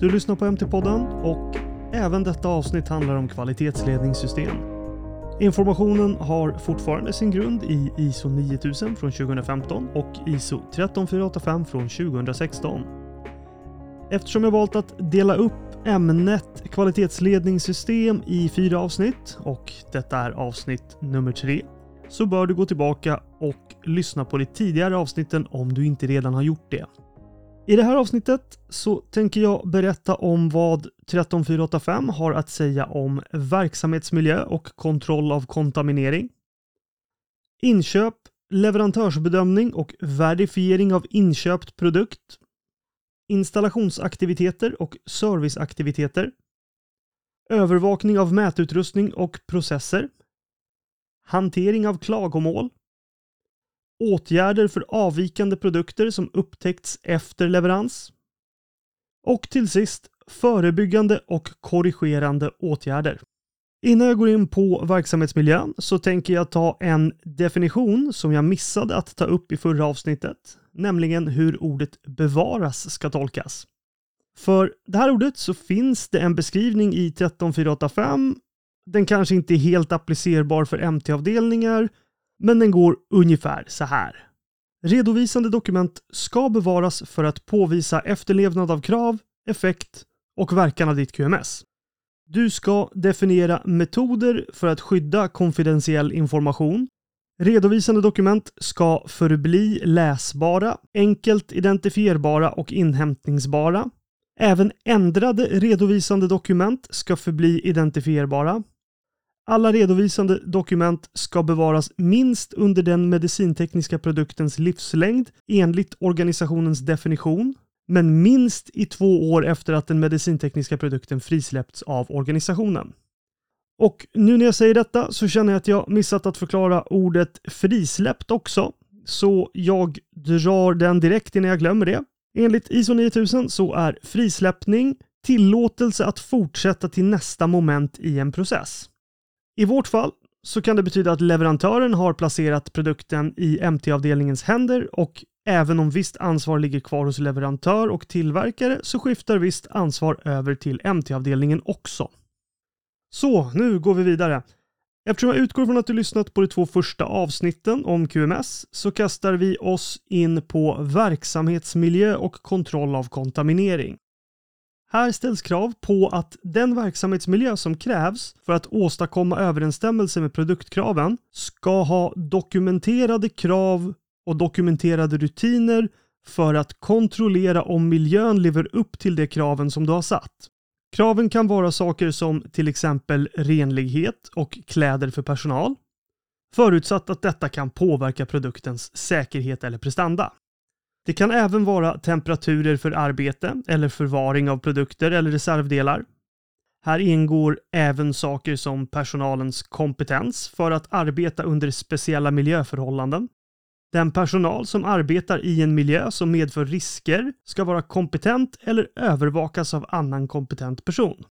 Du lyssnar på MT-podden och även detta avsnitt handlar om kvalitetsledningssystem. Informationen har fortfarande sin grund i ISO 9000 från 2015 och ISO 13485 från 2016. Eftersom jag valt att dela upp ämnet kvalitetsledningssystem i fyra avsnitt och detta är avsnitt nummer tre så bör du gå tillbaka och lyssna på de tidigare avsnitten om du inte redan har gjort det. I det här avsnittet så tänker jag berätta om vad 13485 har att säga om verksamhetsmiljö och kontroll av kontaminering. Inköp, leverantörsbedömning och verifiering av inköpt produkt. Installationsaktiviteter och serviceaktiviteter. Övervakning av mätutrustning och processer. Hantering av klagomål åtgärder för avvikande produkter som upptäckts efter leverans och till sist förebyggande och korrigerande åtgärder. Innan jag går in på verksamhetsmiljön så tänker jag ta en definition som jag missade att ta upp i förra avsnittet, nämligen hur ordet bevaras ska tolkas. För det här ordet så finns det en beskrivning i 13485. Den kanske inte är helt applicerbar för MT-avdelningar men den går ungefär så här. Redovisande dokument ska bevaras för att påvisa efterlevnad av krav, effekt och verkan av ditt QMS. Du ska definiera metoder för att skydda konfidentiell information. Redovisande dokument ska förbli läsbara, enkelt identifierbara och inhämtningsbara. Även ändrade redovisande dokument ska förbli identifierbara. Alla redovisande dokument ska bevaras minst under den medicintekniska produktens livslängd enligt organisationens definition, men minst i två år efter att den medicintekniska produkten frisläppts av organisationen. Och nu när jag säger detta så känner jag att jag missat att förklara ordet frisläppt också, så jag drar den direkt innan jag glömmer det. Enligt ISO 9000 så är frisläppning tillåtelse att fortsätta till nästa moment i en process. I vårt fall så kan det betyda att leverantören har placerat produkten i MT-avdelningens händer och även om visst ansvar ligger kvar hos leverantör och tillverkare så skiftar visst ansvar över till MT-avdelningen också. Så, nu går vi vidare. Eftersom jag utgår från att du lyssnat på de två första avsnitten om QMS så kastar vi oss in på verksamhetsmiljö och kontroll av kontaminering. Här ställs krav på att den verksamhetsmiljö som krävs för att åstadkomma överensstämmelse med produktkraven ska ha dokumenterade krav och dokumenterade rutiner för att kontrollera om miljön lever upp till de kraven som du har satt. Kraven kan vara saker som till exempel renlighet och kläder för personal, förutsatt att detta kan påverka produktens säkerhet eller prestanda. Det kan även vara temperaturer för arbete eller förvaring av produkter eller reservdelar. Här ingår även saker som personalens kompetens för att arbeta under speciella miljöförhållanden. Den personal som arbetar i en miljö som medför risker ska vara kompetent eller övervakas av annan kompetent person.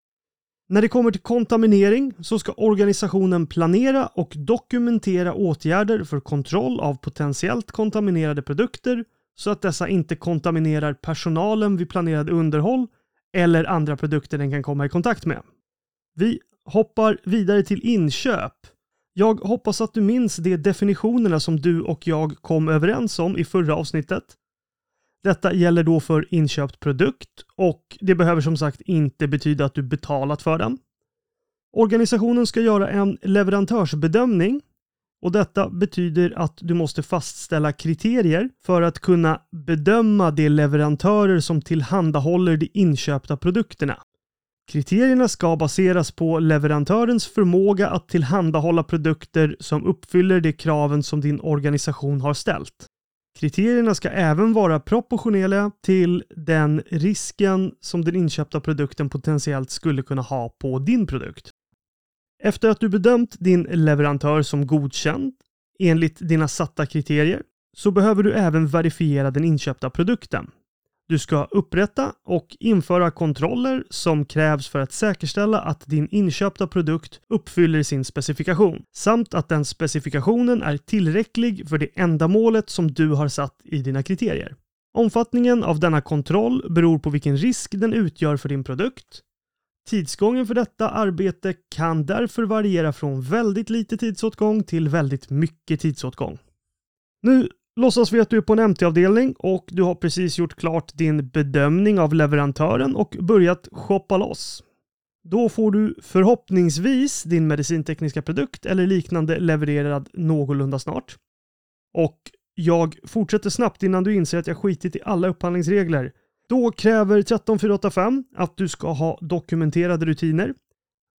När det kommer till kontaminering så ska organisationen planera och dokumentera åtgärder för kontroll av potentiellt kontaminerade produkter så att dessa inte kontaminerar personalen vid planerad underhåll eller andra produkter den kan komma i kontakt med. Vi hoppar vidare till inköp. Jag hoppas att du minns de definitionerna som du och jag kom överens om i förra avsnittet. Detta gäller då för inköpt produkt och det behöver som sagt inte betyda att du betalat för den. Organisationen ska göra en leverantörsbedömning och detta betyder att du måste fastställa kriterier för att kunna bedöma de leverantörer som tillhandahåller de inköpta produkterna. Kriterierna ska baseras på leverantörens förmåga att tillhandahålla produkter som uppfyller de kraven som din organisation har ställt. Kriterierna ska även vara proportionella till den risken som den inköpta produkten potentiellt skulle kunna ha på din produkt. Efter att du bedömt din leverantör som godkänd enligt dina satta kriterier så behöver du även verifiera den inköpta produkten. Du ska upprätta och införa kontroller som krävs för att säkerställa att din inköpta produkt uppfyller sin specifikation samt att den specifikationen är tillräcklig för det ändamålet som du har satt i dina kriterier. Omfattningen av denna kontroll beror på vilken risk den utgör för din produkt. Tidsgången för detta arbete kan därför variera från väldigt lite tidsåtgång till väldigt mycket tidsåtgång. Nu låtsas vi att du är på en MT-avdelning och du har precis gjort klart din bedömning av leverantören och börjat shoppa loss. Då får du förhoppningsvis din medicintekniska produkt eller liknande levererad någorlunda snart. Och jag fortsätter snabbt innan du inser att jag skitit i alla upphandlingsregler. Då kräver 13485 att du ska ha dokumenterade rutiner,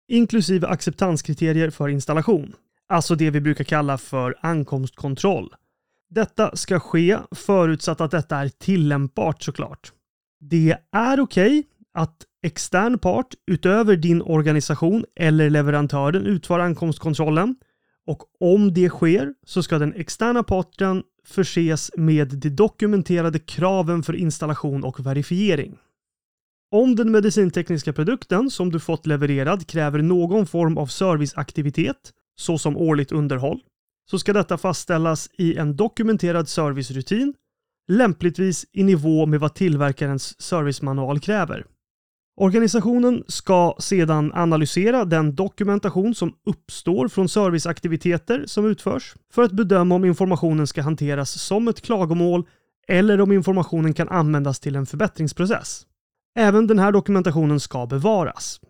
inklusive acceptanskriterier för installation. Alltså det vi brukar kalla för ankomstkontroll. Detta ska ske förutsatt att detta är tillämpbart såklart. Det är okej okay att extern part utöver din organisation eller leverantören utför ankomstkontrollen och om det sker så ska den externa parten förses med de dokumenterade kraven för installation och verifiering. Om den medicintekniska produkten som du fått levererad kräver någon form av serviceaktivitet, såsom årligt underhåll, så ska detta fastställas i en dokumenterad servicerutin, lämpligtvis i nivå med vad tillverkarens servicemanual kräver. Organisationen ska sedan analysera den dokumentation som uppstår från serviceaktiviteter som utförs för att bedöma om informationen ska hanteras som ett klagomål eller om informationen kan användas till en förbättringsprocess. Även den här dokumentationen ska bevaras.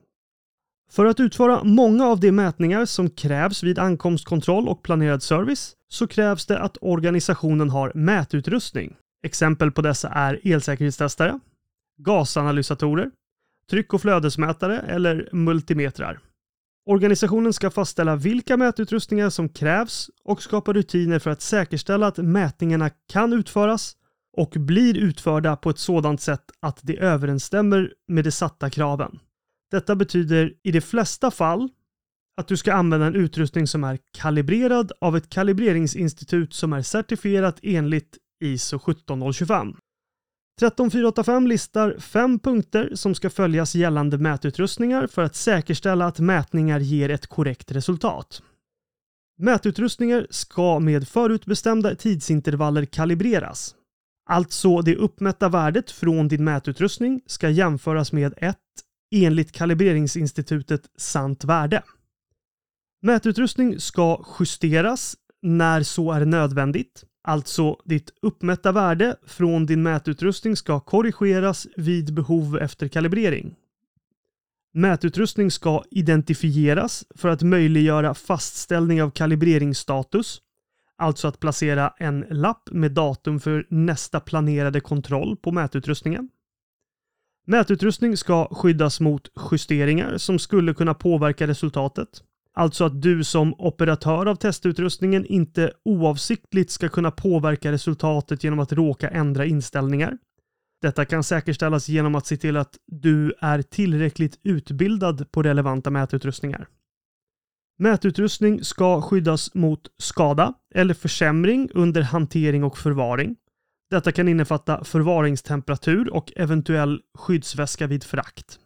För att utföra många av de mätningar som krävs vid ankomstkontroll och planerad service så krävs det att organisationen har mätutrustning. Exempel på dessa är elsäkerhetstestare, gasanalysatorer, tryck och flödesmätare eller multimetrar. Organisationen ska fastställa vilka mätutrustningar som krävs och skapa rutiner för att säkerställa att mätningarna kan utföras och blir utförda på ett sådant sätt att det överensstämmer med de satta kraven. Detta betyder i de flesta fall att du ska använda en utrustning som är kalibrerad av ett kalibreringsinstitut som är certifierat enligt ISO 17025. 13485 listar fem punkter som ska följas gällande mätutrustningar för att säkerställa att mätningar ger ett korrekt resultat. Mätutrustningar ska med förutbestämda tidsintervaller kalibreras. Alltså det uppmätta värdet från din mätutrustning ska jämföras med ett enligt kalibreringsinstitutet sant värde. Mätutrustning ska justeras när så är nödvändigt Alltså, ditt uppmätta värde från din mätutrustning ska korrigeras vid behov efter kalibrering. Mätutrustning ska identifieras för att möjliggöra fastställning av kalibreringsstatus, alltså att placera en lapp med datum för nästa planerade kontroll på mätutrustningen. Mätutrustning ska skyddas mot justeringar som skulle kunna påverka resultatet. Alltså att du som operatör av testutrustningen inte oavsiktligt ska kunna påverka resultatet genom att råka ändra inställningar. Detta kan säkerställas genom att se till att du är tillräckligt utbildad på relevanta mätutrustningar. Mätutrustning ska skyddas mot skada eller försämring under hantering och förvaring. Detta kan innefatta förvaringstemperatur och eventuell skyddsväska vid frakt.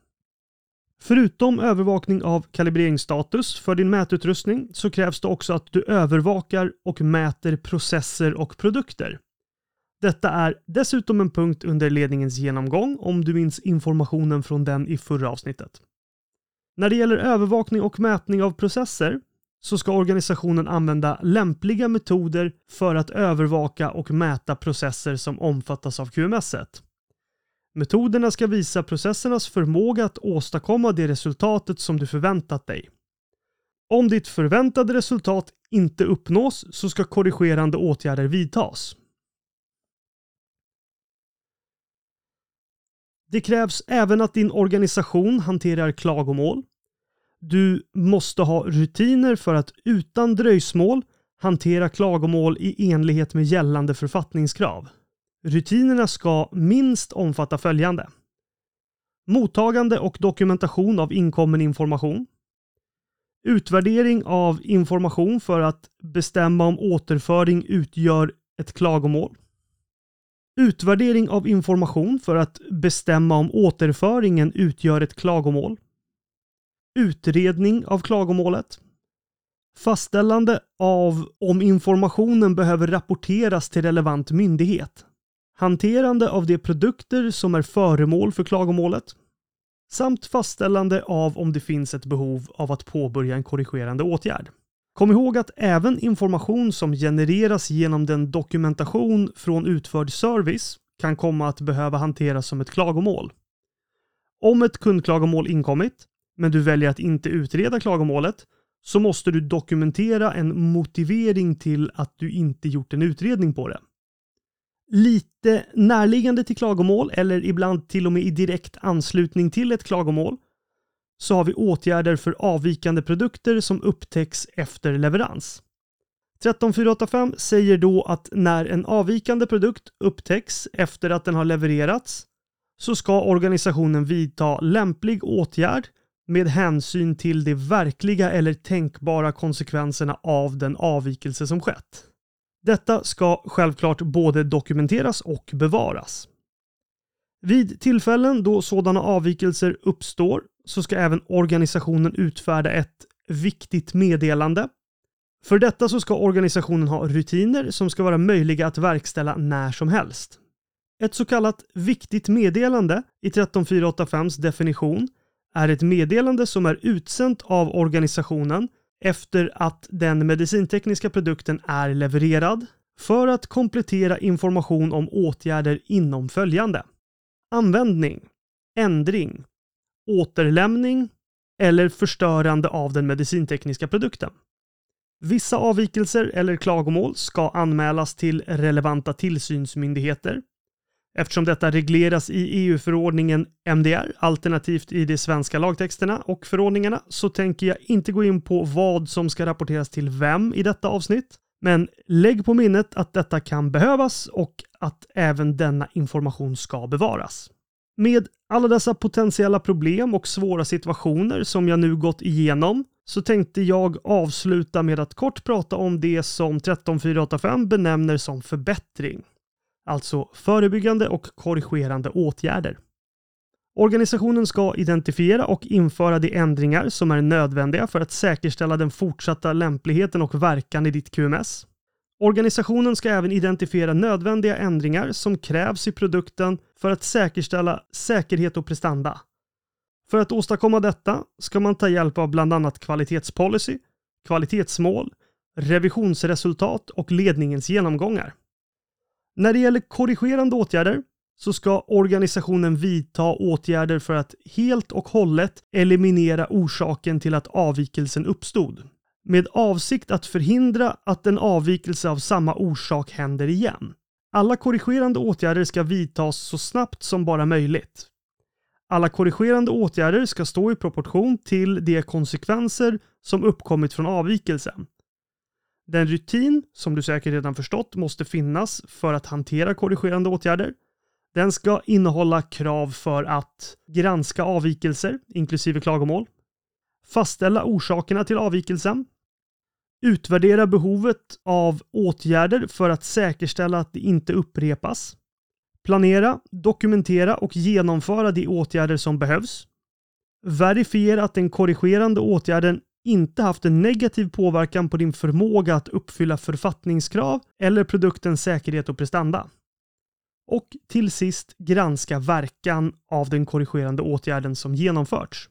Förutom övervakning av kalibreringsstatus för din mätutrustning så krävs det också att du övervakar och mäter processer och produkter. Detta är dessutom en punkt under ledningens genomgång om du minns informationen från den i förra avsnittet. När det gäller övervakning och mätning av processer så ska organisationen använda lämpliga metoder för att övervaka och mäta processer som omfattas av QMS. -et. Metoderna ska visa processernas förmåga att åstadkomma det resultatet som du förväntat dig. Om ditt förväntade resultat inte uppnås så ska korrigerande åtgärder vidtas. Det krävs även att din organisation hanterar klagomål. Du måste ha rutiner för att utan dröjsmål hantera klagomål i enlighet med gällande författningskrav. Rutinerna ska minst omfatta följande. Mottagande och dokumentation av inkommen information. Utvärdering av information för att bestämma om återföring utgör ett klagomål. Utvärdering av information för att bestämma om återföringen utgör ett klagomål. Utredning av klagomålet. Fastställande av om informationen behöver rapporteras till relevant myndighet hanterande av de produkter som är föremål för klagomålet samt fastställande av om det finns ett behov av att påbörja en korrigerande åtgärd. Kom ihåg att även information som genereras genom den dokumentation från utförd service kan komma att behöva hanteras som ett klagomål. Om ett kundklagomål inkommit, men du väljer att inte utreda klagomålet, så måste du dokumentera en motivering till att du inte gjort en utredning på det. Lite närliggande till klagomål, eller ibland till och med i direkt anslutning till ett klagomål, så har vi åtgärder för avvikande produkter som upptäcks efter leverans. 13485 säger då att när en avvikande produkt upptäcks efter att den har levererats så ska organisationen vidta lämplig åtgärd med hänsyn till de verkliga eller tänkbara konsekvenserna av den avvikelse som skett. Detta ska självklart både dokumenteras och bevaras. Vid tillfällen då sådana avvikelser uppstår så ska även organisationen utfärda ett viktigt meddelande. För detta så ska organisationen ha rutiner som ska vara möjliga att verkställa när som helst. Ett så kallat viktigt meddelande i 13485s definition är ett meddelande som är utsänt av organisationen efter att den medicintekniska produkten är levererad för att komplettera information om åtgärder inom följande. Användning, ändring, återlämning eller förstörande av den medicintekniska produkten. Vissa avvikelser eller klagomål ska anmälas till relevanta tillsynsmyndigheter Eftersom detta regleras i EU-förordningen MDR alternativt i de svenska lagtexterna och förordningarna så tänker jag inte gå in på vad som ska rapporteras till vem i detta avsnitt. Men lägg på minnet att detta kan behövas och att även denna information ska bevaras. Med alla dessa potentiella problem och svåra situationer som jag nu gått igenom så tänkte jag avsluta med att kort prata om det som 13485 benämner som förbättring alltså förebyggande och korrigerande åtgärder. Organisationen ska identifiera och införa de ändringar som är nödvändiga för att säkerställa den fortsatta lämpligheten och verkan i ditt QMS. Organisationen ska även identifiera nödvändiga ändringar som krävs i produkten för att säkerställa säkerhet och prestanda. För att åstadkomma detta ska man ta hjälp av bland annat kvalitetspolicy, kvalitetsmål, revisionsresultat och ledningens genomgångar. När det gäller korrigerande åtgärder så ska organisationen vidta åtgärder för att helt och hållet eliminera orsaken till att avvikelsen uppstod. Med avsikt att förhindra att en avvikelse av samma orsak händer igen. Alla korrigerande åtgärder ska vidtas så snabbt som bara möjligt. Alla korrigerande åtgärder ska stå i proportion till de konsekvenser som uppkommit från avvikelsen. Den rutin, som du säkert redan förstått, måste finnas för att hantera korrigerande åtgärder. Den ska innehålla krav för att granska avvikelser, inklusive klagomål, fastställa orsakerna till avvikelsen, utvärdera behovet av åtgärder för att säkerställa att det inte upprepas, planera, dokumentera och genomföra de åtgärder som behövs, verifiera att den korrigerande åtgärden inte haft en negativ påverkan på din förmåga att uppfylla författningskrav eller produktens säkerhet och prestanda. Och till sist granska verkan av den korrigerande åtgärden som genomförts.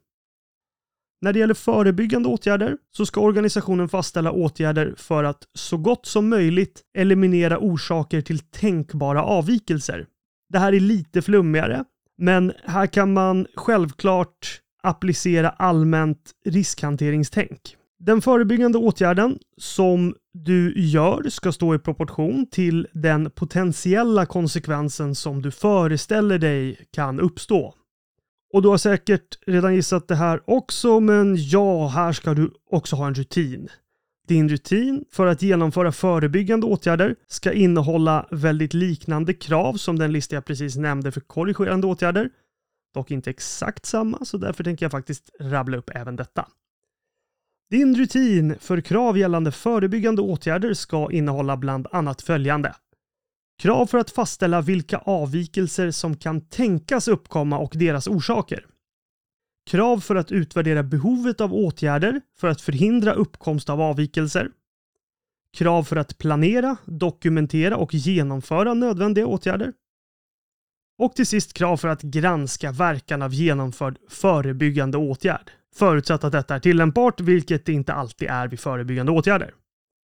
När det gäller förebyggande åtgärder så ska organisationen fastställa åtgärder för att så gott som möjligt eliminera orsaker till tänkbara avvikelser. Det här är lite flummigare, men här kan man självklart applicera allmänt riskhanteringstänk. Den förebyggande åtgärden som du gör ska stå i proportion till den potentiella konsekvensen som du föreställer dig kan uppstå. Och du har säkert redan gissat det här också, men ja, här ska du också ha en rutin. Din rutin för att genomföra förebyggande åtgärder ska innehålla väldigt liknande krav som den lista jag precis nämnde för korrigerande åtgärder, Dock inte exakt samma, så därför tänker jag faktiskt rabbla upp även detta. Din rutin för krav gällande förebyggande åtgärder ska innehålla bland annat följande. Krav för att fastställa vilka avvikelser som kan tänkas uppkomma och deras orsaker. Krav för att utvärdera behovet av åtgärder för att förhindra uppkomst av avvikelser. Krav för att planera, dokumentera och genomföra nödvändiga åtgärder. Och till sist krav för att granska verkan av genomförd förebyggande åtgärd. Förutsatt att detta är tillämpbart, vilket det inte alltid är vid förebyggande åtgärder.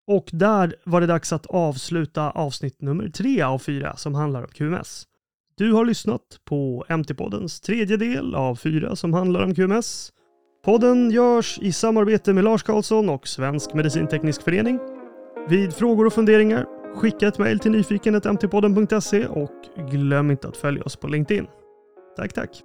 Och där var det dags att avsluta avsnitt nummer tre av fyra som handlar om QMS. Du har lyssnat på MT-poddens tredje del av fyra som handlar om QMS. Podden görs i samarbete med Lars Karlsson och Svensk Medicinteknisk Förening. Vid frågor och funderingar, skicka ett mejl till nyfikenhetmtpodden.se och glöm inte att följa oss på LinkedIn. Tack, tack!